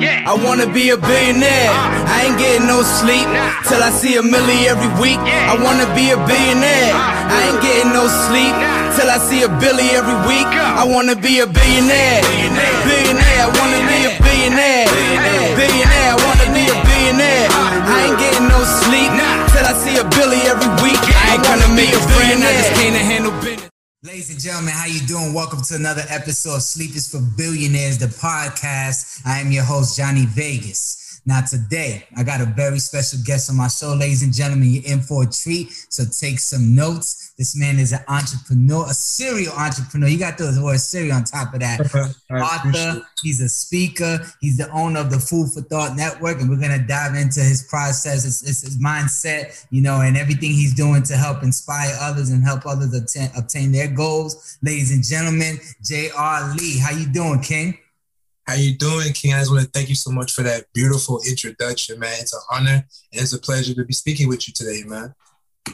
Yeah. I wanna be a billionaire. Uh. I ain't getting no sleep nah. till I see a milli every week. Yeah. I wanna be a billionaire. Uh. I ain't getting no sleep nah. till I see a billy every week. Go. I wanna be a billionaire. Billionaire. I wanna be a billionaire. Billionaire. I wanna be a billionaire. I ain't getting no sleep nah. till I see a billy every week. I ain't gonna be a friend. I just can't handle business. Ladies and gentlemen, how you doing? Welcome to another episode of Sleep is for Billionaires, the podcast. I am your host, Johnny Vegas. Now, today, I got a very special guest on my show, ladies and gentlemen. You're in for a treat, so take some notes. This man is an entrepreneur, a serial entrepreneur. You got the word serial on top of that. Author, he's a speaker, he's the owner of the Food for Thought Network, and we're going to dive into his process, his, his, his, mindset, you know, and everything he's doing to help inspire others and help others obtain, obtain their goals. Ladies and gentlemen, J.R. Lee, how you doing, King? How you doing, King? I just want to thank you so much for that beautiful introduction, man. It's an honor and it's a pleasure to be speaking with you today, man.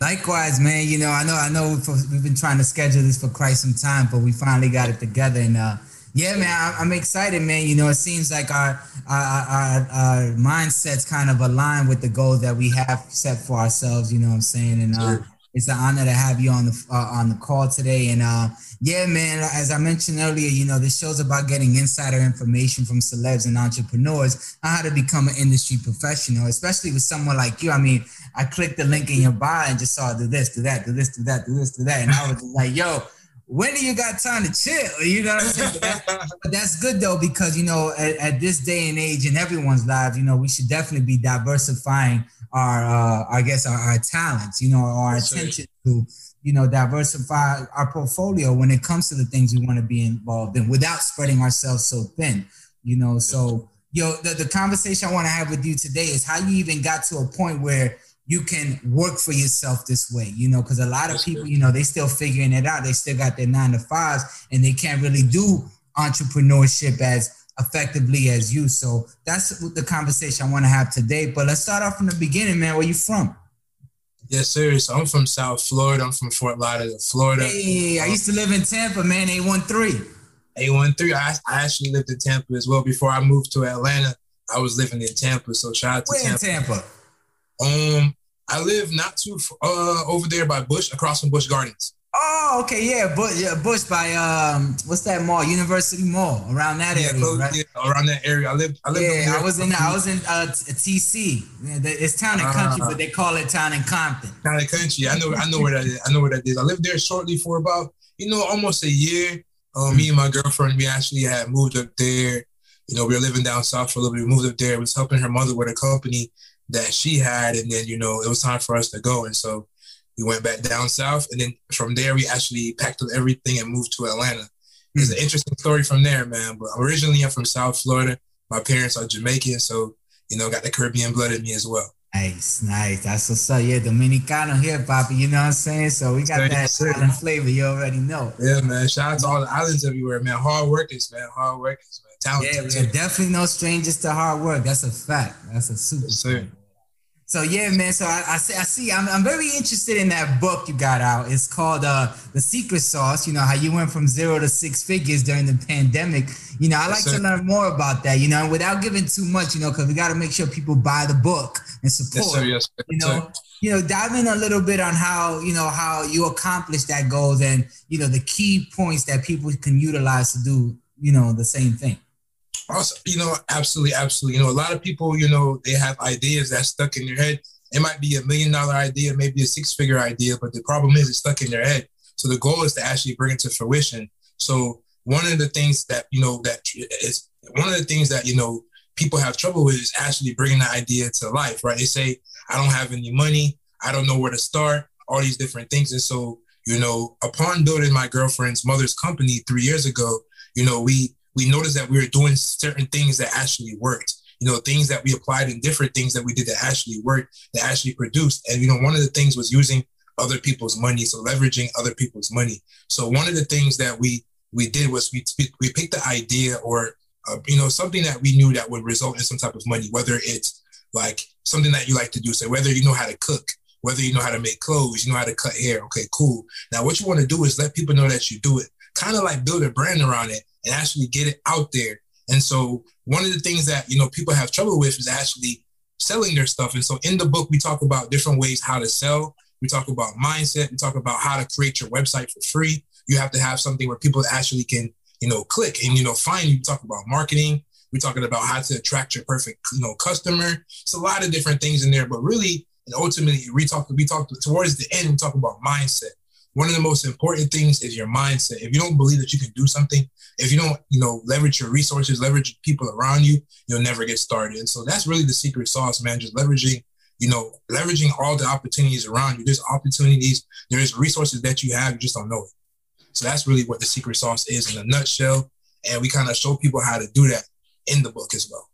Likewise, man. You know, I know, I know, we've been trying to schedule this for quite some time, but we finally got it together, and uh, yeah, man, I'm excited, man. You know, it seems like our our, our, our mindsets kind of align with the goals that we have set for ourselves. You know what I'm saying? And uh, it's an honor to have you on the uh, on the call today. And uh, yeah, man, as I mentioned earlier, you know, this show's about getting insider information from celebs and entrepreneurs on how to become an industry professional, especially with someone like you. I mean, I clicked the link in your bio and just saw do this, do that, do this, do that, do this, do that, and I was like, yo. When do you got time to chill? You know what I'm saying? But, that's good though, because you know, at, at this day and age in everyone's lives, you know, we should definitely be diversifying our uh, I guess our, our talents, you know, our That's attention right. to you know diversify our portfolio when it comes to the things we want to be involved in without spreading ourselves so thin, you know. So yo, the, the conversation I want to have with you today is how you even got to a point where you can work for yourself this way, you know, because a lot of people, you know, they still figuring it out. They still got their nine to fives and they can't really do entrepreneurship as effectively as you. So that's the conversation I want to have today. But let's start off from the beginning, man. Where you from? Yes, sir. So I'm from South Florida. I'm from Fort Lauderdale, Florida. Hey, I used to live in Tampa, man. A13. A13. I, I actually lived in Tampa as well. Before I moved to Atlanta, I was living in Tampa. So shout out to Where Tampa. Tampa? Um, I live not too uh over there by Bush, across from Busch Gardens. Oh, okay, yeah, Bush, yeah, Busch by um, what's that mall? University Mall, around that yeah, area, close, right? Yeah, around that area. I live. I live. Yeah, I was in. I was in uh, TC. It's town and country, uh, but they call it town and Compton. Town and country. I know. I know where that is. I know where that is. I lived there shortly for about you know almost a year. Um, me and my girlfriend, we actually had moved up there. You know, we were living down south for a little bit. We moved up there. It was helping her mother with a company that she had, and then you know it was time for us to go, and so we went back down south, and then from there we actually packed up everything and moved to Atlanta. Mm-hmm. It's an interesting story from there, man. But originally I'm from South Florida. My parents are Jamaican, so you know, got the Caribbean blood in me as well. Nice, nice. That's what's up. Yeah, Dominicano here, Bobby. You know what I'm saying? So we got that island flavor. You already know. Yeah, man. Shout out to all the islands everywhere, man. Hard workers, man. Hard workers, man. Talented. Yeah, we're definitely no strangers to hard work. That's a fact. That's a super. Yes, so yeah, man. So I, I see. I see. I'm, I'm very interested in that book you got out. It's called uh, "The Secret Sauce." You know how you went from zero to six figures during the pandemic. You know, I like yes, to learn more about that. You know, without giving too much. You know, because we got to make sure people buy the book and support. Yes, sir, yes, sir, you know, you know, dive in a little bit on how you know how you accomplish that goal and you know the key points that people can utilize to do you know the same thing. Also, you know, absolutely, absolutely. You know, a lot of people, you know, they have ideas that stuck in their head. It might be a million dollar idea, maybe a six figure idea, but the problem is it's stuck in their head. So the goal is to actually bring it to fruition. So one of the things that, you know, that is one of the things that, you know, people have trouble with is actually bringing the idea to life, right? They say, I don't have any money. I don't know where to start, all these different things. And so, you know, upon building my girlfriend's mother's company three years ago, you know, we we noticed that we were doing certain things that actually worked. You know, things that we applied and different things that we did that actually worked, that actually produced. And you know, one of the things was using other people's money, so leveraging other people's money. So one of the things that we we did was we we picked the idea or uh, you know something that we knew that would result in some type of money, whether it's like something that you like to do, so whether you know how to cook, whether you know how to make clothes, you know how to cut hair. Okay, cool. Now what you want to do is let people know that you do it, kind of like build a brand around it and actually get it out there And so one of the things that, you know, people have trouble with is actually selling their stuff. And so in the book, we talk about different ways how to sell. We talk about mindset. We talk about how to create your website for free. You have to have something where people actually can, you know, click and, you know, find you. Talk about marketing. We're talking about how to attract your perfect, you know, customer. It's a lot of different things in there, but really, and ultimately, we talk, we talk towards the end, we talk about mindset. One of the most important things is your mindset. If you don't believe that you can do something, if you don't, you know, leverage your resources, leverage people around you, you'll never get started. And so that's really the secret sauce, man. Just leveraging, you know, leveraging all the opportunities around you. There's opportunities, there's resources that you have, you just don't know it. So that's really what the secret sauce is in a nutshell. And we kind of show people how to do that in the book as well.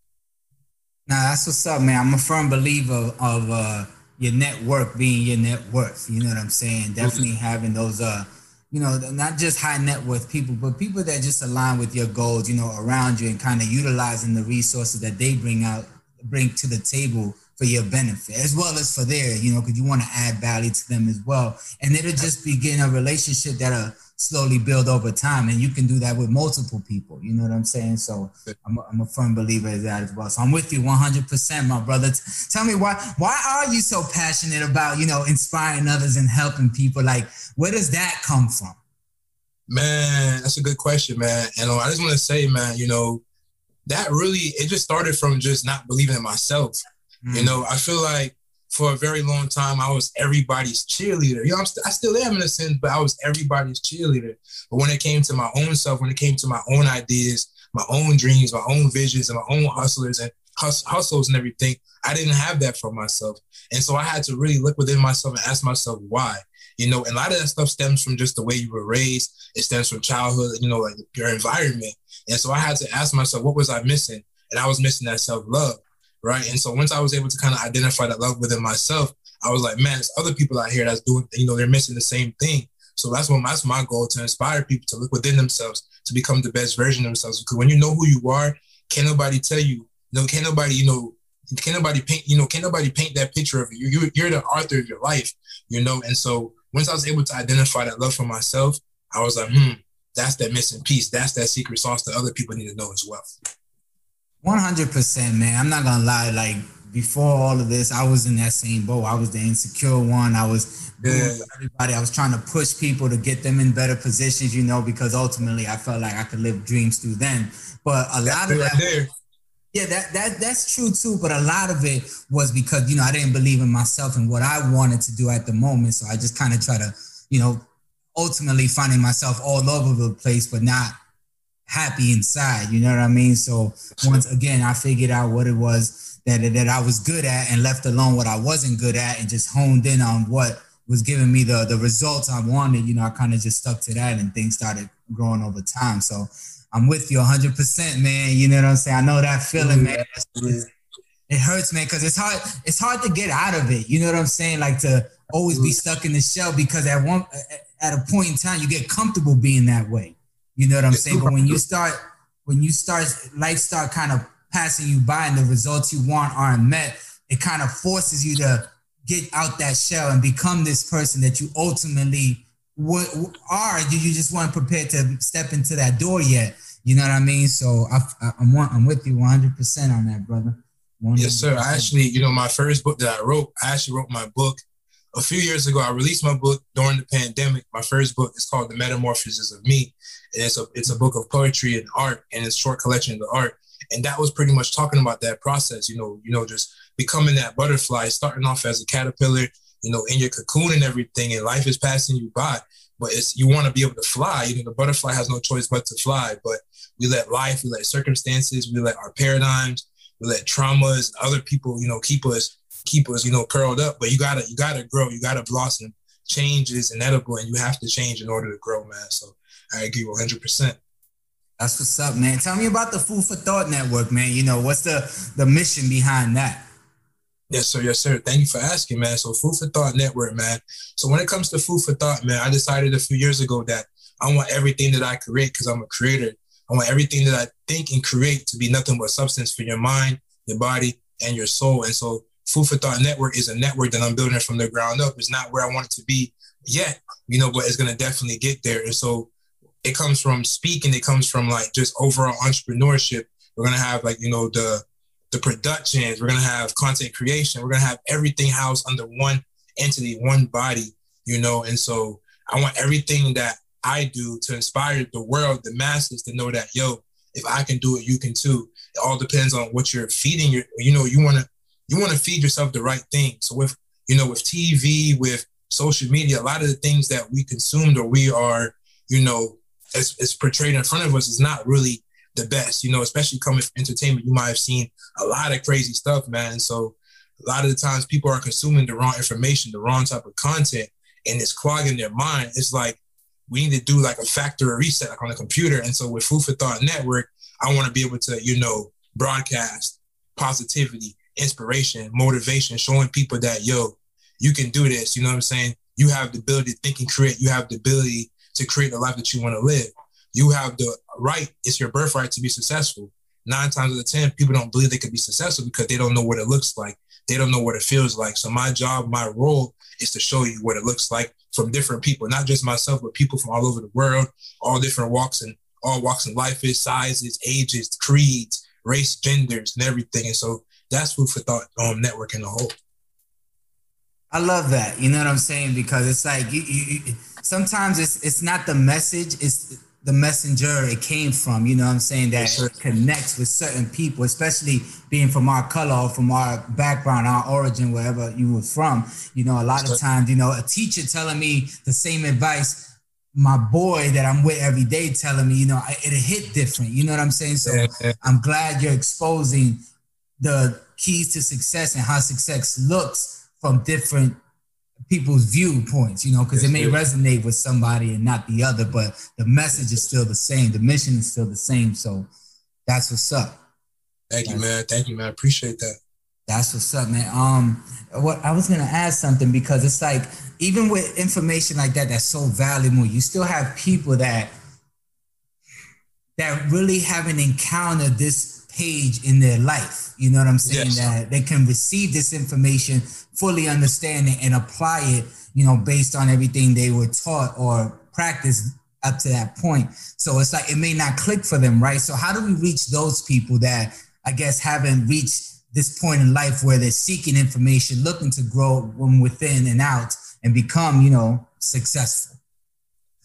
Now that's what's up, man. I'm a firm believer of uh, your network being your net worth. You know what I'm saying? Definitely having those uh you know, not just high net worth people, but people that just align with your goals, you know, around you and kind of utilizing the resources that they bring out, bring to the table for your benefit, as well as for their, you know, because you want to add value to them as well. And it'll just begin a relationship that'll slowly build over time. And you can do that with multiple people. You know what I'm saying? So I'm a, I'm a firm believer in that as well. So I'm with you 100%, my brother. Tell me why, why are you so passionate about, you know, inspiring others and helping people? Like, where does that come from? Man, that's a good question, man. And uh, I just want to say, man, you know, that really, it just started from just not believing in myself. Mm. You know, I feel like for a very long time, I was everybody's cheerleader. You know, st- i still am in a sense, but I was everybody's cheerleader. But when it came to my own self, when it came to my own ideas, my own dreams, my own visions, and my own hustlers and hus- hustles and everything, I didn't have that for myself. And so I had to really look within myself and ask myself why. You know, and a lot of that stuff stems from just the way you were raised. It stems from childhood, you know, like your environment. And so I had to ask myself, what was I missing? And I was missing that self love right? And so once I was able to kind of identify that love within myself, I was like, man, there's other people out here that's doing, you know, they're missing the same thing. So that's what that's my goal to inspire people to look within themselves to become the best version of themselves. Because when you know who you are, can't nobody tell you, no, can't nobody, you know, can't nobody paint, you know, can't nobody paint that picture of you. You're, you're the author of your life, you know. And so once I was able to identify that love for myself, I was like, hmm, that's that missing piece. That's that secret sauce that other people need to know as well. One hundred percent, man. I'm not gonna lie. Like before all of this, I was in that same boat. I was the insecure one. I was yeah. everybody. I was trying to push people to get them in better positions, you know, because ultimately I felt like I could live dreams through them. But a lot of that, yeah, that that that's true too. But a lot of it was because you know I didn't believe in myself and what I wanted to do at the moment. So I just kind of try to, you know, ultimately finding myself all over the place, but not happy inside. You know what I mean? So once again, I figured out what it was that that I was good at, and left alone what I wasn't good at, and just honed in on what was giving me the the results I wanted. You know, I kind of just stuck to that, and things started growing over time. So I'm with you 100, percent man. You know what I'm saying? I know that feeling, mm-hmm. man. It hurts, man, because it's hard. It's hard to get out of it. You know what I'm saying? Like to always be mm-hmm. stuck in the shell because at one at a point in time you get comfortable being that way. You know what I'm saying? But when you start, when you start, life start kind of passing you by and the results you want aren't met, it kind of forces you to get out that shell and become this person that you ultimately would, are. You, you just weren't prepared to step into that door yet. You know what I mean? So I, am I'm with you 100 percent on that, brother. 100%. Yes, sir. I actually, you know, my first book that I wrote, I actually wrote my book a few years ago. I released my book during the pandemic. My first book is called The Metamorphosis of Me, and it's a it's a book of poetry and art, and it's short collection of art. And that was pretty much talking about that process. You know, you know, just becoming that butterfly, starting off as a caterpillar, you know, in your cocoon and everything, and life is passing you by. But it's you want to be able to fly. You know, the butterfly has no choice but to fly. But we let life, we let circumstances, we let our paradigms, we let traumas, other people, you know, keep us keep us, you know, curled up. But you gotta you gotta grow, you gotta blossom. Change is inevitable, and you have to change in order to grow, man. So I agree 100%. That's what's up, man. Tell me about the Food for Thought Network, man. You know, what's the the mission behind that? Yes, sir. Yes, sir. Thank you for asking, man. So, Food for Thought Network, man. So, when it comes to Food for Thought, man, I decided a few years ago that I want everything that I create because I'm a creator. I want everything that I think and create to be nothing but substance for your mind, your body, and your soul. And so, Food for Thought Network is a network that I'm building from the ground up. It's not where I want it to be yet, you know, but it's going to definitely get there. And so, it comes from speaking, it comes from like just overall entrepreneurship, We're gonna have like you know the the productions. We're gonna have content creation. We're gonna have everything housed under one entity, one body. You know, and so I want everything that I do to inspire the world, the masses, to know that yo, if I can do it, you can too. It all depends on what you're feeding your. You know, you want to you want to feed yourself the right thing. So with you know, with TV, with social media, a lot of the things that we consumed or we are, you know, as, as portrayed in front of us is not really the best, you know, especially coming from entertainment. You might have seen a lot of crazy stuff, man. So a lot of the times people are consuming the wrong information, the wrong type of content, and it's clogging their mind. It's like we need to do like a factory reset like on the computer. And so with Food for Thought Network, I want to be able to, you know, broadcast positivity, inspiration, motivation, showing people that, yo, you can do this. You know what I'm saying? You have the ability to think and create. You have the ability to create the life that you want to live. You have the right, it's your birthright to be successful. Nine times out of 10, people don't believe they could be successful because they don't know what it looks like. They don't know what it feels like. So my job, my role is to show you what it looks like from different people, not just myself, but people from all over the world, all different walks and all walks in life, is sizes, ages, creeds, race, genders, and everything. And so that's food for thought um, network in the whole. I love that. You know what I'm saying? Because it's like you, you, sometimes it's it's not the message, it's the messenger it came from. You know what I'm saying? That yes, connects with certain people, especially being from our color from our background, our origin, wherever you were from. You know, a lot of times, you know, a teacher telling me the same advice my boy that I'm with every day telling me, you know, it hit different. You know what I'm saying? So yeah. I'm glad you're exposing the keys to success and how success looks from different people's viewpoints, you know, because it may resonate with somebody and not the other, but the message is still the same. The mission is still the same. So that's what's up. Thank you, man. Thank you, man. Appreciate that. That's what's up, man. Um, what I was gonna ask something because it's like even with information like that that's so valuable, you still have people that that really haven't encountered this page in their life. You know what I'm saying? Yes. That they can receive this information, fully understand it, and apply it, you know, based on everything they were taught or practiced up to that point. So it's like it may not click for them, right? So how do we reach those people that I guess haven't reached this point in life where they're seeking information, looking to grow from within and out and become, you know, successful?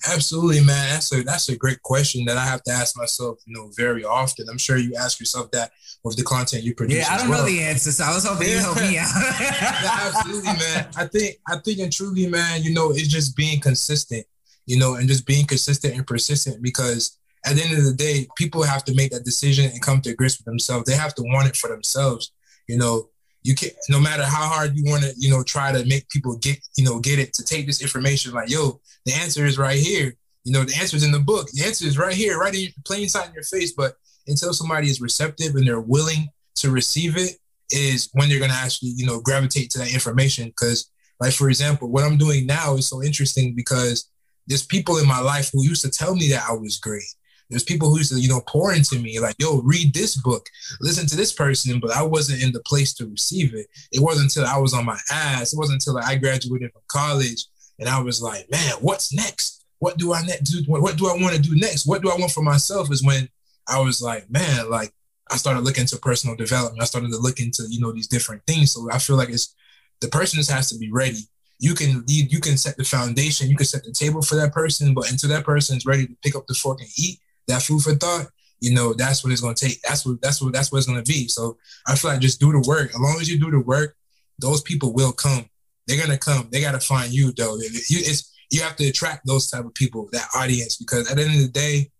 Absolutely, man. That's a that's a great question that I have to ask myself, you know, very often. I'm sure you ask yourself that with the content you produce. Yeah, I don't well. know the answer, so I was hoping you help me out. yeah, absolutely, man. I think I think and truly, man, you know, it's just being consistent, you know, and just being consistent and persistent because at the end of the day, people have to make that decision and come to grips with themselves. They have to want it for themselves. You know, you can't. no matter how hard you want to, you know, try to make people get, you know, get it to take this information like, yo, the answer is right here. You know, the answer is in the book. The answer is right here, right in plain sight in your face. But until somebody is receptive and they're willing to receive it, is when they're gonna actually, you know, gravitate to that information. Because, like for example, what I'm doing now is so interesting because there's people in my life who used to tell me that I was great. There's people who used to, you know, pour into me like, yo, read this book, listen to this person, but I wasn't in the place to receive it. It wasn't until I was on my ass. It wasn't until I graduated from college and I was like, man, what's next? What do I do? What do I want to do next? What do I want for myself? Is when I was like, man, like I started looking into personal development. I started to look into, you know, these different things. So I feel like it's the person just has to be ready. You can you, you can set the foundation, you can set the table for that person, but until that person is ready to pick up the fork and eat, that food for thought, you know, that's what it's gonna take. That's what that's what that's what it's gonna be. So I feel like just do the work. As long as you do the work, those people will come. They're gonna come. They gotta find you though. You, it's you have to attract those type of people, that audience, because at the end of the day,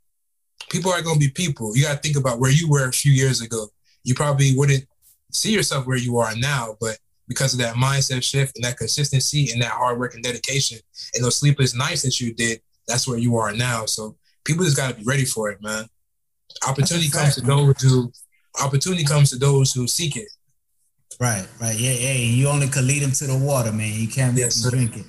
people are gonna be people. You gotta think about where you were a few years ago. You probably wouldn't see yourself where you are now, but because of that mindset shift and that consistency and that hard work and dedication and those sleepless nights that you did, that's where you are now. So people just got to be ready for it, man. Opportunity comes to those who opportunity comes to those who seek it. Right, right, yeah, yeah. You only can lead them to the water, man. You can't make yes, them drink it.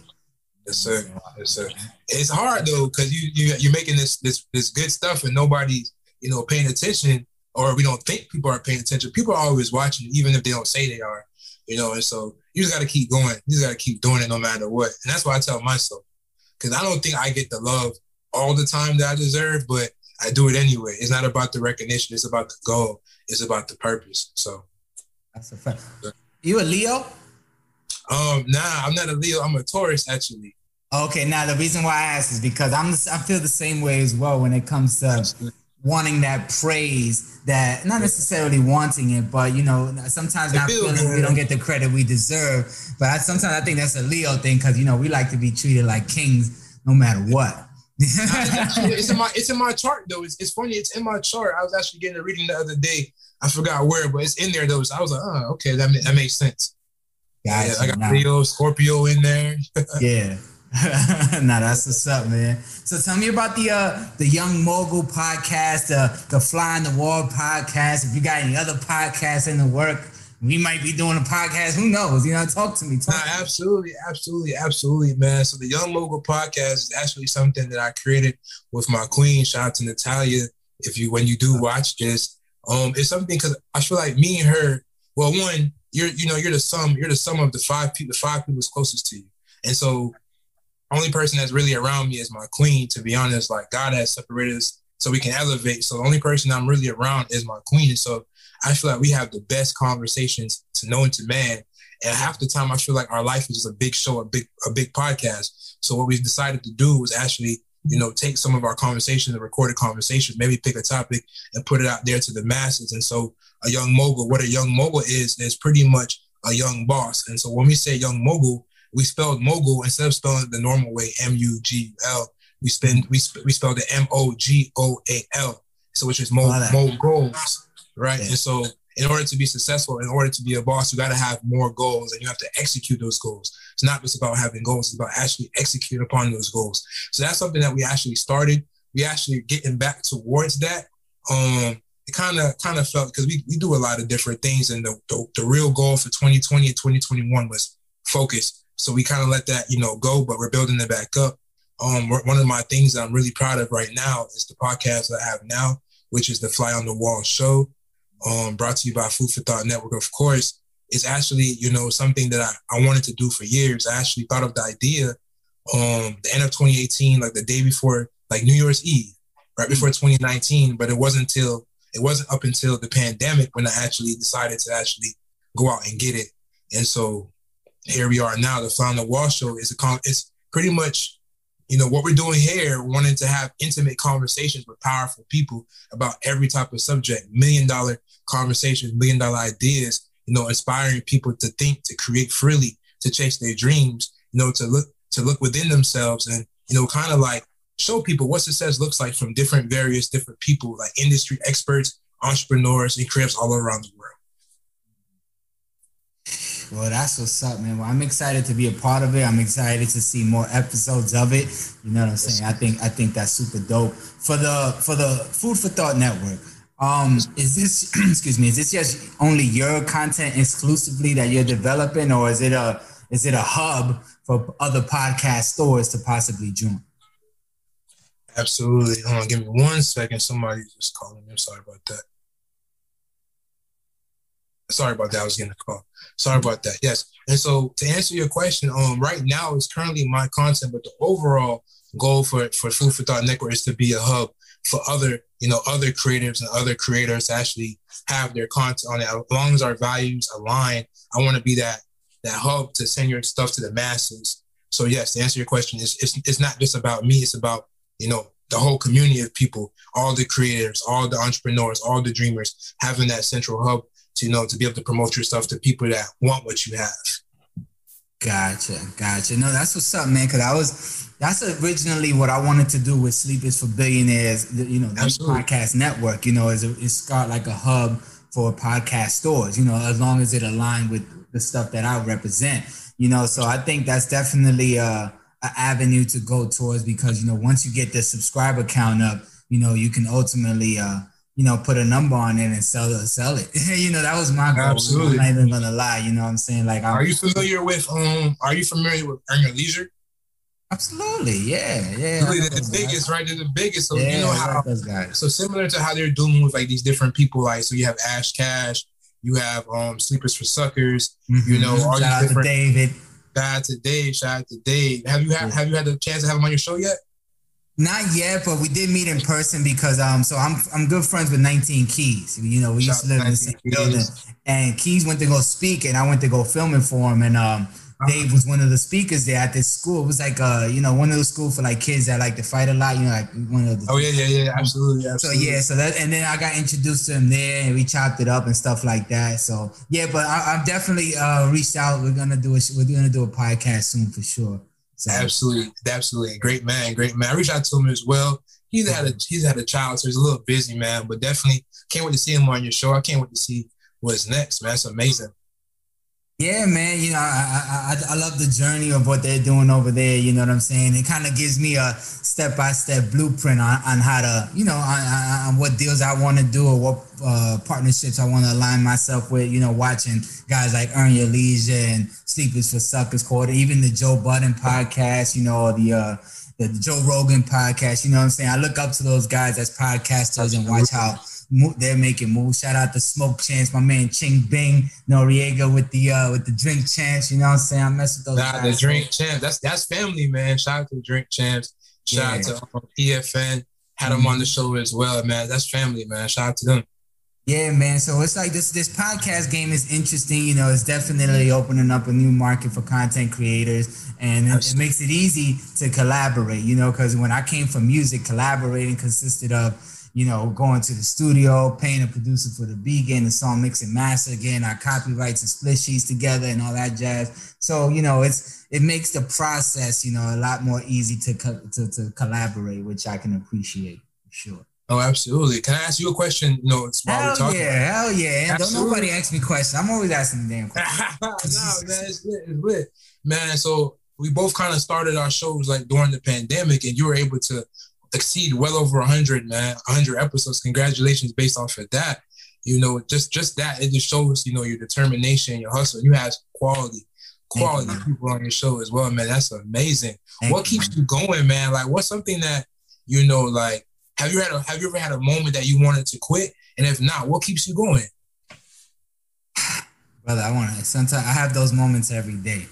Yes, sir. Yes, sir. It's hard though, because you you you're making this this this good stuff and nobody's you know paying attention, or we don't think people are paying attention. People are always watching, even if they don't say they are. You know, and so you just got to keep going. You just got to keep doing it no matter what. And that's why I tell myself, because I don't think I get the love all the time that I deserve, but I do it anyway. It's not about the recognition. It's about the goal. It's about the purpose. So that's a fact. You a Leo? Um, nah, I'm not a Leo. I'm a Taurus actually. Okay, now the reason why I ask is because I'm I feel the same way as well when it comes to wanting that praise that not necessarily wanting it, but you know, sometimes not feeling we don't get the credit we deserve. But I, sometimes I think that's a Leo thing because you know we like to be treated like kings no matter what. It's in my it's in my chart though. It's, it's funny. It's in my chart. I was actually getting a reading the other day. I forgot where, but it's in there though. So I was like, oh, okay, that that makes sense. Gotcha. Yeah, I got Leo, Scorpio in there. yeah. nah, that's what's up, man. So tell me about the uh the Young Mogul podcast, uh, the Fly on the Wall podcast. If you got any other podcasts in the work, we might be doing a podcast. Who knows? You know, talk to me. Talk nah, to absolutely, absolutely, absolutely, man. So the Young Mogul podcast is actually something that I created with my queen. Shout out to Natalia. If you when you do watch this, um, it's something because I feel like me and her. Well, one, you're you know you're the sum you're the sum of the five people the five people closest to you, and so only person that's really around me is my queen. To be honest, like God has separated us so we can elevate. So the only person I'm really around is my queen. And so I feel like we have the best conversations to known to man. And half the time, I feel like our life is just a big show, a big a big podcast. So what we decided to do was actually, you know, take some of our conversations, the recorded conversations, maybe pick a topic and put it out there to the masses. And so a young mogul, what a young mogul is, is pretty much a young boss. And so when we say young mogul, we spelled mogul instead of spelling it the normal way, M U G L. We spend we sp- we spelled it M O G O A L, so which is mo mo goals, right? Yeah. And so, in order to be successful, in order to be a boss, you got to have more goals, and you have to execute those goals. It's not just about having goals; it's about actually execute upon those goals. So that's something that we actually started. We actually getting back towards that. Um, it kind of kind of felt because we, we do a lot of different things, and the, the the real goal for 2020 and 2021 was focus so we kind of let that, you know, go, but we're building it back up. Um, one of my things that I'm really proud of right now is the podcast that I have now, which is the Fly on the Wall show, um, brought to you by Food for Thought Network, of course. is actually, you know, something that I, I wanted to do for years. I actually thought of the idea um the end of 2018, like the day before, like New Year's Eve, right before 2019. But it wasn't until it wasn't up until the pandemic when I actually decided to actually go out and get it. And so here we are now. The on Wall show is a con- it's pretty much, you know, what we're doing here, wanting to have intimate conversations with powerful people about every type of subject, million dollar conversations, million dollar ideas, you know, inspiring people to think, to create freely, to chase their dreams, you know, to look to look within themselves and, you know, kind of like show people what success looks like from different various different people, like industry experts, entrepreneurs, and creators all around the world. Well, that's what's up, man. Well, I'm excited to be a part of it. I'm excited to see more episodes of it. You know what I'm saying? I think I think that's super dope for the for the Food for Thought Network. Um, is this excuse me? Is this just only your content exclusively that you're developing, or is it a is it a hub for other podcast stores to possibly join? Absolutely. Hold on, give me one second. Somebody's just calling me. I'm sorry about that. Sorry about that. I was getting a call. Sorry about that. Yes. And so to answer your question, um, right now it's currently my content, but the overall goal for for Food for Thought Network is to be a hub for other, you know, other creatives and other creators to actually have their content on it. As long as our values align, I want to be that that hub to send your stuff to the masses. So yes, to answer your question, it's, it's it's not just about me. It's about you know the whole community of people, all the creators, all the entrepreneurs, all the dreamers, having that central hub to, you know, to be able to promote your stuff to people that want what you have. Gotcha, gotcha. No, that's what's up, man. Because I was, that's originally what I wanted to do with Sleep is for Billionaires. You know, this podcast network. You know, is it's got like a hub for podcast stores. You know, as long as it aligned with the stuff that I represent. You know, so I think that's definitely a, a avenue to go towards because you know once you get the subscriber count up, you know, you can ultimately. uh you know, put a number on it and sell it, sell it. you know, that was my goal. Absolutely. I'm not even gonna lie. You know what I'm saying? Like, I'm, are you familiar with um? Are you familiar with Earn Your Leisure? Absolutely, yeah, yeah. Really, the biggest, right? They're the biggest. So yeah, you know how. So similar to how they're doing with like these different people, like so you have Ash Cash, you have um Sleepers for Suckers, mm-hmm. you know, all shout these different. David. Shout out to Dave. Shout out to Dave. Have you had yeah. Have you had the chance to have him on your show yet? Not yet, but we did meet in person because um so I'm I'm good friends with 19 Keys. You know, we used to live in the same building. And Keys went to go speak and I went to go filming for him. And um Dave was one of the speakers there at this school. It was like uh, you know, one of those schools for like kids that like to fight a lot, you know, like one of the Oh yeah, yeah, yeah, absolutely. absolutely. So yeah, so that and then I got introduced to him there and we chopped it up and stuff like that. So yeah, but I, have definitely uh reached out. We're gonna do a we're gonna do a podcast soon for sure. So. Absolutely, absolutely, great man, great man. I reached out to him as well. He's had a he's had a child, so he's a little busy, man. But definitely can't wait to see him on your show. I can't wait to see what's next, man. It's amazing. Yeah, man. You know, I, I I love the journey of what they're doing over there. You know what I'm saying? It kind of gives me a step by step blueprint on, on how to, you know, on, on what deals I want to do or what uh, partnerships I want to align myself with. You know, watching guys like Earn Your Leisure and Sleepers for Suckers Quarter, even the Joe Budden podcast. You know, the uh, the Joe Rogan podcast. You know what I'm saying? I look up to those guys as podcasters and watch how they're making moves. Shout out to Smoke Chance, my man Ching Bing Noreaga with the uh with the drink champs. You know what I'm saying? I mess with those. Nah, guys. the drink champ. That's that's family, man. Shout out to the drink champs. Shout yeah. out to um, PFN. Had them mm-hmm. on the show as well, man. That's family, man. Shout out to them. Yeah, man. So it's like this this podcast game is interesting. You know, it's definitely opening up a new market for content creators, and it, it makes it easy to collaborate. You know, because when I came from music, collaborating consisted of you know, going to the studio, paying a producer for the beat, getting the song mix and master, getting our copyrights and split sheets together and all that jazz. So, you know, it's it makes the process, you know, a lot more easy to co- to, to collaborate, which I can appreciate for sure. Oh, absolutely. Can I ask you a question? You know, hell yeah, hell yeah. Don't nobody ask me questions. I'm always asking the damn questions. no, man, it's lit, it's lit. Man, so we both kind of started our shows like during the pandemic, and you were able to exceed well over 100 man 100 episodes. Congratulations based off of that. You know just just that it just shows you know your determination your hustle you have quality quality people on your show as well man. That's amazing. Thank what keeps you going man? Like what's something that you know like have you had a have you ever had a moment that you wanted to quit? And if not what keeps you going? Brother i want to sometimes i have those moments every day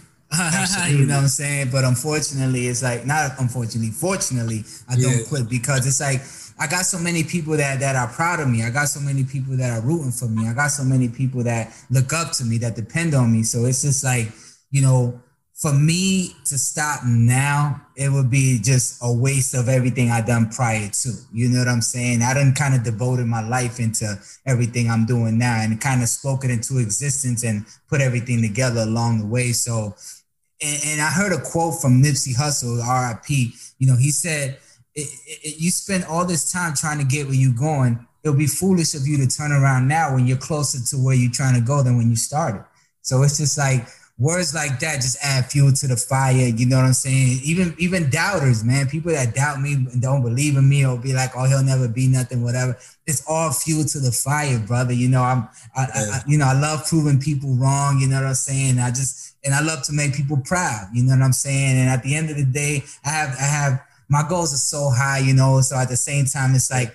you know what I'm saying? But unfortunately, it's like not unfortunately, fortunately, I don't yeah. quit because it's like I got so many people that that are proud of me. I got so many people that are rooting for me. I got so many people that look up to me, that depend on me. So it's just like, you know, for me to stop now, it would be just a waste of everything I done prior to. You know what I'm saying? I done kind of devoted my life into everything I'm doing now and kind of spoke it into existence and put everything together along the way. So and, and I heard a quote from Nipsey Hussle, RIP. You know, he said, it, it, "You spend all this time trying to get where you're going. It'll be foolish of you to turn around now when you're closer to where you're trying to go than when you started." So it's just like words like that just add fuel to the fire. You know what I'm saying? Even even doubters, man, people that doubt me and don't believe in me or be like, "Oh, he'll never be nothing," whatever. It's all fuel to the fire, brother. You know, I'm, I, I, you know, I love proving people wrong. You know what I'm saying? I just and I love to make people proud. You know what I'm saying? And at the end of the day, I have I have my goals are so high, you know. So at the same time, it's like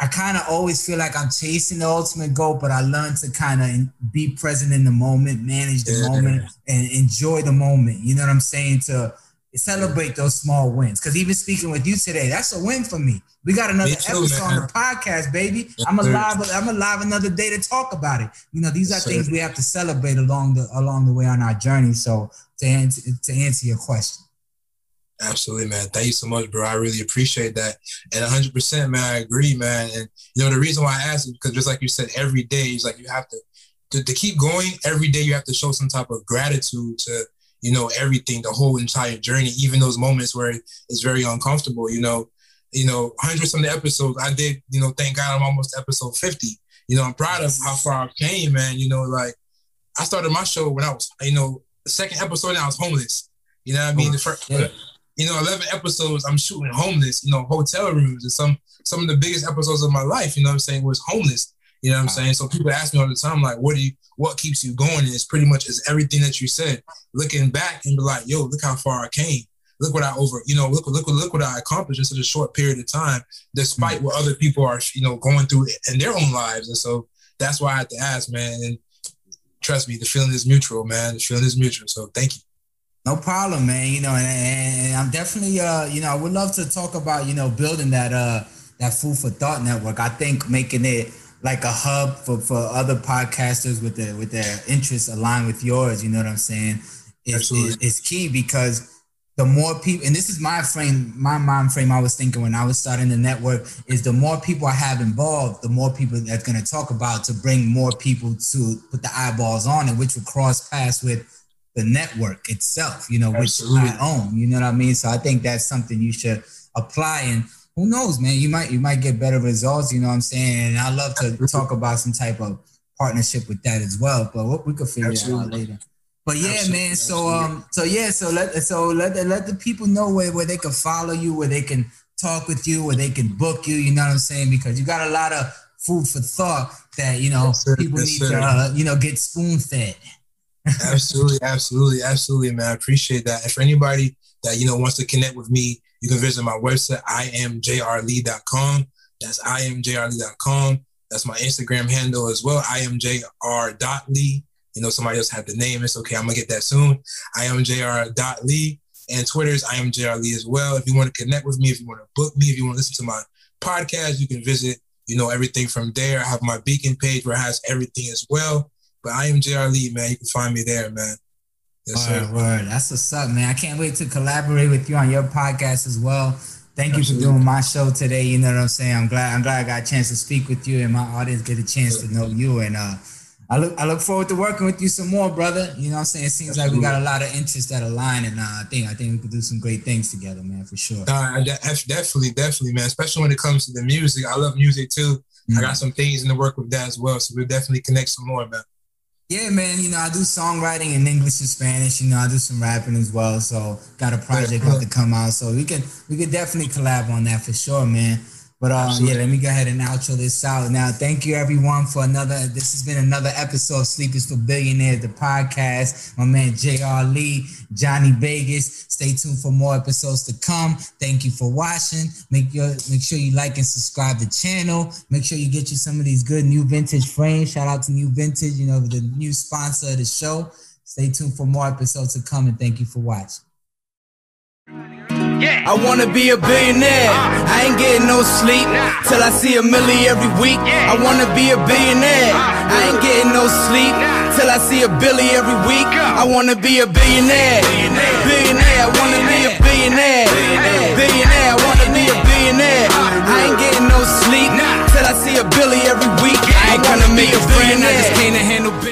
I kind of always feel like I'm chasing the ultimate goal, but I learn to kind of be present in the moment, manage the yeah. moment, and enjoy the moment. You know what I'm saying? To celebrate those small wins. Because even speaking with you today, that's a win for me. We got another too, episode man. on the podcast, baby. I'm alive. I'm alive another day to talk about it. You know, these are things we have to celebrate along the along the way on our journey. So to answer to answer your question. Absolutely, man. Thank you so much, bro. I really appreciate that. And 100%, man, I agree, man. And, you know, the reason why I asked is because just like you said, every day is like you have to, to, to keep going, every day you have to show some type of gratitude to, you know, everything, the whole entire journey, even those moments where it's very uncomfortable, you know, you know, hundreds of the episodes I did, you know, thank God I'm almost episode 50. You know, I'm proud of how far I came, man. You know, like I started my show when I was, you know, the second episode I was homeless. You know what I mean? The first, yeah. you know, 11 episodes I'm shooting homeless, you know, hotel rooms and some, some of the biggest episodes of my life, you know what I'm saying, was homeless. You know what I'm saying? So people ask me all the time, like, what do you, what keeps you going? And it's pretty much is everything that you said. Looking back and be like, yo, look how far I came. Look what I over, you know, look, look, look what I accomplished in such a short period of time, despite mm-hmm. what other people are, you know, going through in their own lives. And so that's why I had to ask, man. And trust me, the feeling is mutual, man. The feeling is mutual. So thank you. No problem, man. You know, and, and I'm definitely, uh, you know, I would love to talk about, you know, building that, uh, that food for thought network. I think making it like a hub for, for other podcasters with their with their interests aligned with yours. You know what I'm saying? Is, is, is key because the more people, and this is my frame, my mind frame. I was thinking when I was starting the network is the more people I have involved, the more people that's going to talk about to bring more people to put the eyeballs on it, which will cross paths with the network itself. You know, Absolutely. which I own. You know what I mean? So I think that's something you should apply and who knows, man? You might you might get better results. You know what I'm saying? And I love to talk about some type of partnership with that as well. But we could figure Absolutely. it out later. But yeah, Absolutely. man. So um, so yeah, so let so let let the people know where, where they can follow you, where they can talk with you, where they can book you. You know what I'm saying? Because you got a lot of food for thought that you know yes, people yes, need sir. to uh, you know get spoon fed. absolutely, absolutely, absolutely, man. I appreciate that. And for anybody that you know wants to connect with me, you can visit my website, imjrlee.com. That's imjrlee.com. That's my Instagram handle as well, imjr.lee. You know, somebody else had the name. It's okay. I'm going to get that soon. imjr.lee. And Twitter is imjrlee as well. If you want to connect with me, if you want to book me, if you want to listen to my podcast, you can visit, you know, everything from there. I have my beacon page where it has everything as well. But I am JR Lee, man. You can find me there, man. Yes, word, sir. word. That's what's up, man. I can't wait to collaborate with you on your podcast as well. Thank Absolutely. you for doing my show today. You know what I'm saying? I'm glad I'm glad I got a chance to speak with you and my audience get a chance to know you. And uh I look I look forward to working with you some more, brother. You know what I'm saying? It seems Absolutely. like we got a lot of interests that align and uh, I think I think we could do some great things together, man, for sure. Uh, definitely, definitely, man. Especially when it comes to the music. I love music too. Mm-hmm. I got some things in the work with that as well. So we'll definitely connect some more, man. Yeah, man. You know, I do songwriting in English and Spanish. You know, I do some rapping as well. So got a project about to come out. So we can we could definitely collab on that for sure, man. But um, yeah, let me go ahead and outro this out. Now, thank you everyone for another. This has been another episode of Sleep is for Billionaires, the podcast. My man J.R. Lee, Johnny Vegas. Stay tuned for more episodes to come. Thank you for watching. Make your make sure you like and subscribe the channel. Make sure you get you some of these good new vintage frames. Shout out to New Vintage, you know, the new sponsor of the show. Stay tuned for more episodes to come, and thank you for watching. Yeah. I wanna be a billionaire. Uh, I ain't getting no sleep nah. till I see a milli every week. Yeah. I wanna be a billionaire. Uh, I ain't getting no sleep nah. till I see a billy every week. I wanna be a billionaire. Billionaire. billionaire. I wanna be a billionaire. Billionaire. billionaire. I wanna be a billionaire. Uh, I ain't getting no sleep nah. till I see a billy every week. I ain't gonna make a friend. I just can't handle business.